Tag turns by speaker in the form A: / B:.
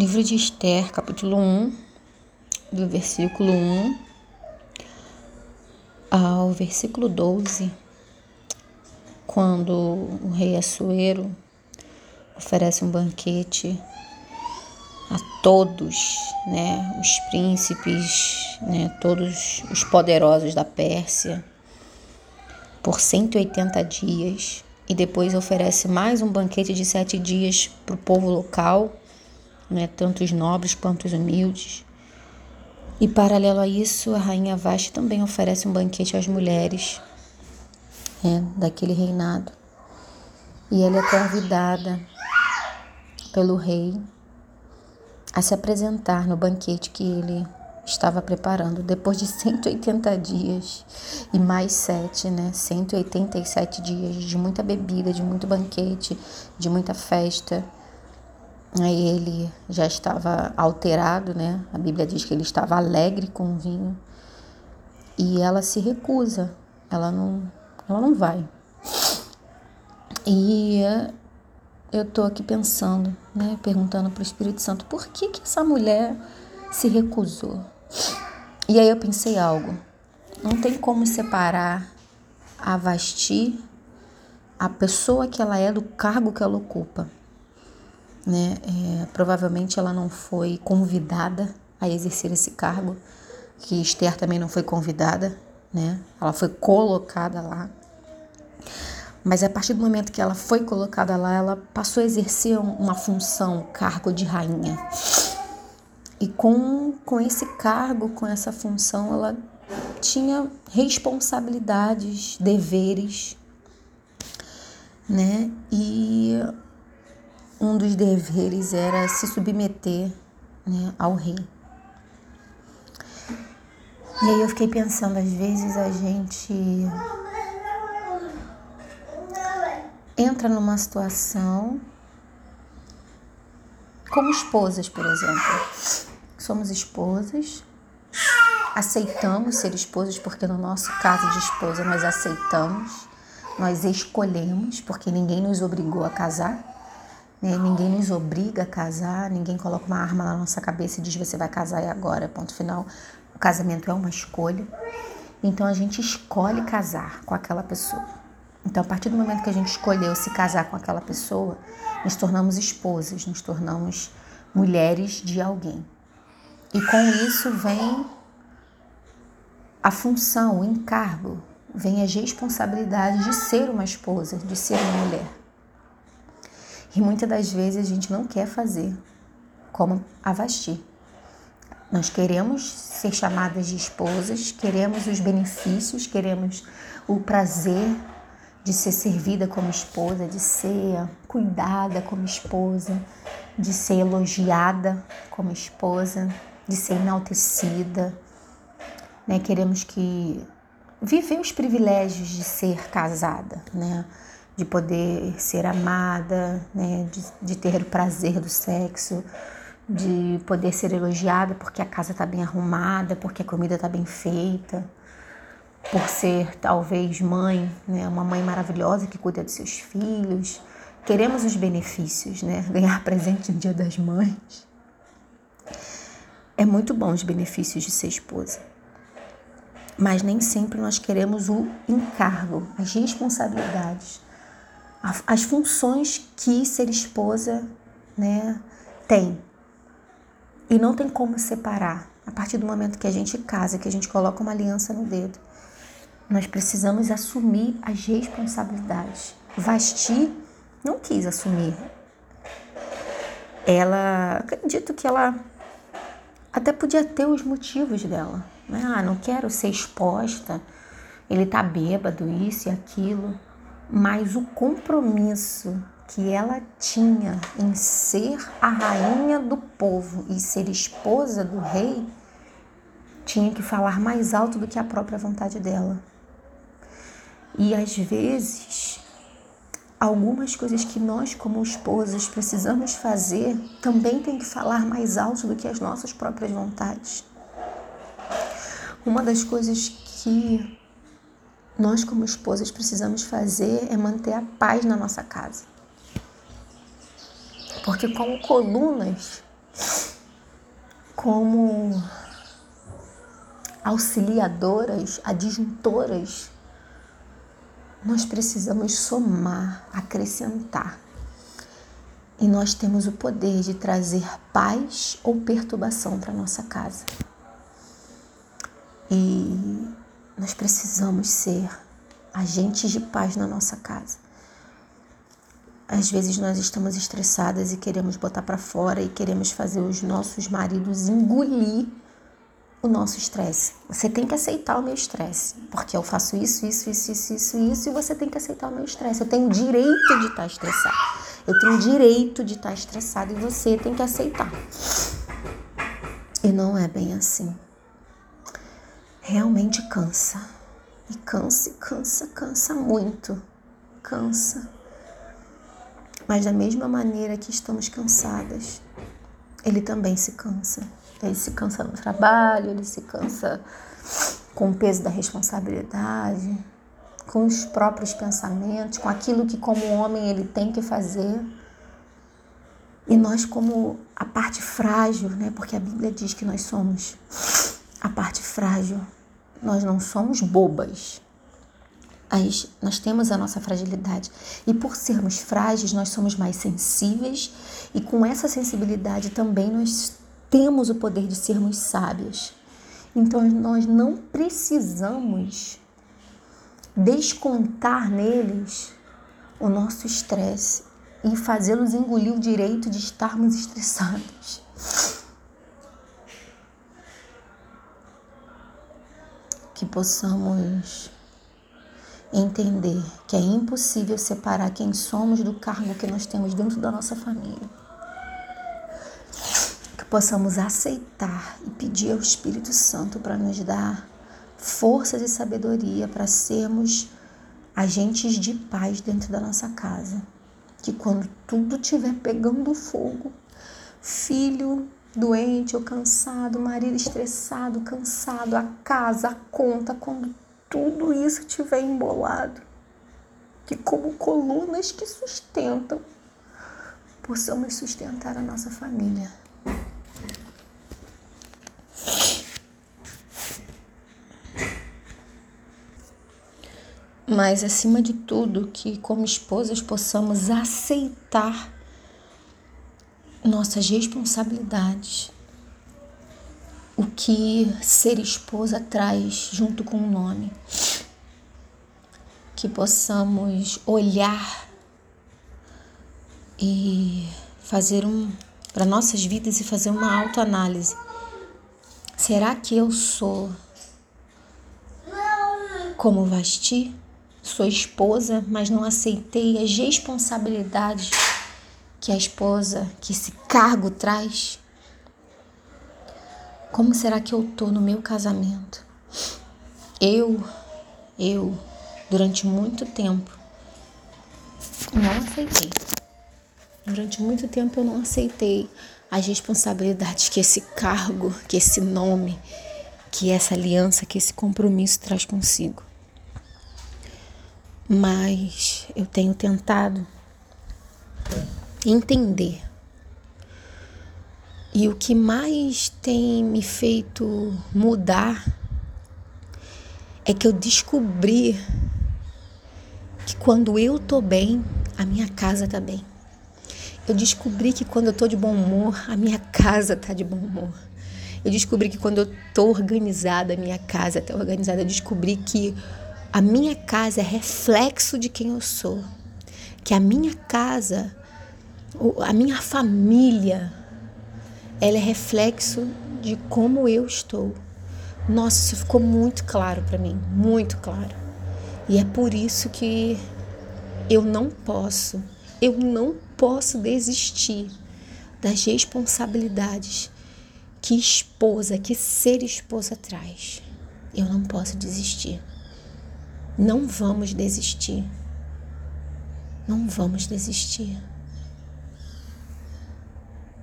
A: Livro de Esther, capítulo 1, do versículo 1 ao versículo 12, quando o rei Assuero oferece um banquete a todos, né, os príncipes, né, todos os poderosos da Pérsia, por 180 dias, e depois oferece mais um banquete de sete dias para o povo local né, tanto os nobres quanto os humildes. E paralelo a isso, a rainha Vashti também oferece um banquete às mulheres né, daquele reinado. E ela é convidada pelo rei a se apresentar no banquete que ele estava preparando depois de 180 dias e mais sete, né? 187 dias de muita bebida, de muito banquete, de muita festa Aí ele já estava alterado, né? A Bíblia diz que ele estava alegre com o vinho. E ela se recusa. Ela não, ela não vai. E eu tô aqui pensando, né, perguntando para o Espírito Santo, por que que essa mulher se recusou? E aí eu pensei algo. Não tem como separar a Vasti, a pessoa que ela é do cargo que ela ocupa né? É, provavelmente ela não foi convidada a exercer esse cargo, que Esther também não foi convidada, né? Ela foi colocada lá. Mas a partir do momento que ela foi colocada lá, ela passou a exercer uma função, cargo de rainha. E com, com esse cargo, com essa função, ela tinha responsabilidades, deveres, né? E um dos deveres era se submeter né, ao rei. E aí eu fiquei pensando, às vezes a gente entra numa situação como esposas, por exemplo. Somos esposas, aceitamos ser esposas, porque no nosso caso de esposa nós aceitamos, nós escolhemos, porque ninguém nos obrigou a casar. Né? Ninguém nos obriga a casar, ninguém coloca uma arma na nossa cabeça e diz você vai casar e agora, ponto final. O casamento é uma escolha. Então a gente escolhe casar com aquela pessoa. Então, a partir do momento que a gente escolheu se casar com aquela pessoa, nos tornamos esposas, nos tornamos mulheres de alguém. E com isso vem a função, o encargo, vem as responsabilidades de ser uma esposa, de ser uma mulher. E muitas das vezes a gente não quer fazer como a Vasti. Nós queremos ser chamadas de esposas, queremos os benefícios, queremos o prazer de ser servida como esposa, de ser cuidada como esposa, de ser elogiada como esposa, de ser enaltecida. Né? Queremos que viver os privilégios de ser casada, né? De poder ser amada, né, de, de ter o prazer do sexo, de poder ser elogiada porque a casa está bem arrumada, porque a comida está bem feita, por ser talvez mãe, né, uma mãe maravilhosa que cuida dos seus filhos. Queremos os benefícios, né, ganhar presente no Dia das Mães. É muito bom os benefícios de ser esposa. Mas nem sempre nós queremos o encargo, as responsabilidades as funções que ser esposa né, tem. E não tem como separar. A partir do momento que a gente casa, que a gente coloca uma aliança no dedo, nós precisamos assumir as responsabilidades. Vasti não quis assumir. Ela, acredito que ela até podia ter os motivos dela. Né? Ah, não quero ser exposta, ele tá bêbado, isso e aquilo mas o compromisso que ela tinha em ser a rainha do povo e ser esposa do rei tinha que falar mais alto do que a própria vontade dela. E às vezes, algumas coisas que nós, como esposas, precisamos fazer também tem que falar mais alto do que as nossas próprias vontades. Uma das coisas que nós, como esposas, precisamos fazer é manter a paz na nossa casa. Porque, como colunas, como auxiliadoras, adjuntoras, nós precisamos somar, acrescentar. E nós temos o poder de trazer paz ou perturbação para nossa casa. E nós precisamos ser agentes de paz na nossa casa. Às vezes nós estamos estressadas e queremos botar para fora e queremos fazer os nossos maridos engolir o nosso estresse. Você tem que aceitar o meu estresse, porque eu faço isso, isso, isso, isso, isso, isso, e você tem que aceitar o meu estresse. Eu tenho direito de estar estressado. Eu tenho direito de estar estressado e você tem que aceitar. E não é bem assim. Realmente cansa. E cansa, cansa, cansa muito. Cansa. Mas da mesma maneira que estamos cansadas, ele também se cansa. Ele se cansa no trabalho, ele se cansa com o peso da responsabilidade, com os próprios pensamentos, com aquilo que como homem ele tem que fazer. E nós como a parte frágil, né? Porque a Bíblia diz que nós somos a parte frágil. Nós não somos bobas. As, nós temos a nossa fragilidade. E por sermos frágeis, nós somos mais sensíveis, e com essa sensibilidade também nós temos o poder de sermos sábios. Então nós não precisamos descontar neles o nosso estresse e fazê-los engolir o direito de estarmos estressados. Possamos entender que é impossível separar quem somos do cargo que nós temos dentro da nossa família possamos aceitar e pedir ao Espírito Santo para nos dar forças e sabedoria para sermos agentes de paz dentro da nossa casa. Que quando tudo estiver pegando fogo, filho doente ou cansado, marido estressado, cansado, a casa, a conta, quando tudo isso estiver embolado, que como colunas que sustentam, possamos sustentar a nossa família. Mas acima de tudo, que como esposas possamos aceitar nossas responsabilidades. O que ser esposa traz junto com o nome. Que possamos olhar e fazer um para nossas vidas e fazer uma autoanálise. Será que eu sou como Vasti? Sou esposa, mas não aceitei as responsabilidades que a esposa, que esse cargo traz? Como será que eu tô no meu casamento? Eu, eu, durante muito tempo, não aceitei. Durante muito tempo eu não aceitei as responsabilidades que esse cargo, que esse nome, que essa aliança, que esse compromisso traz consigo mas eu tenho tentado entender. E o que mais tem me feito mudar é que eu descobri que quando eu tô bem, a minha casa tá bem. Eu descobri que quando eu tô de bom humor, a minha casa tá de bom humor. Eu descobri que quando eu tô organizada, a minha casa tá organizada. Eu descobri que a minha casa é reflexo de quem eu sou. Que a minha casa, a minha família, ela é reflexo de como eu estou. Nossa, isso ficou muito claro para mim, muito claro. E é por isso que eu não posso, eu não posso desistir das responsabilidades que esposa, que ser esposa traz. Eu não posso desistir. Não vamos desistir. Não vamos desistir.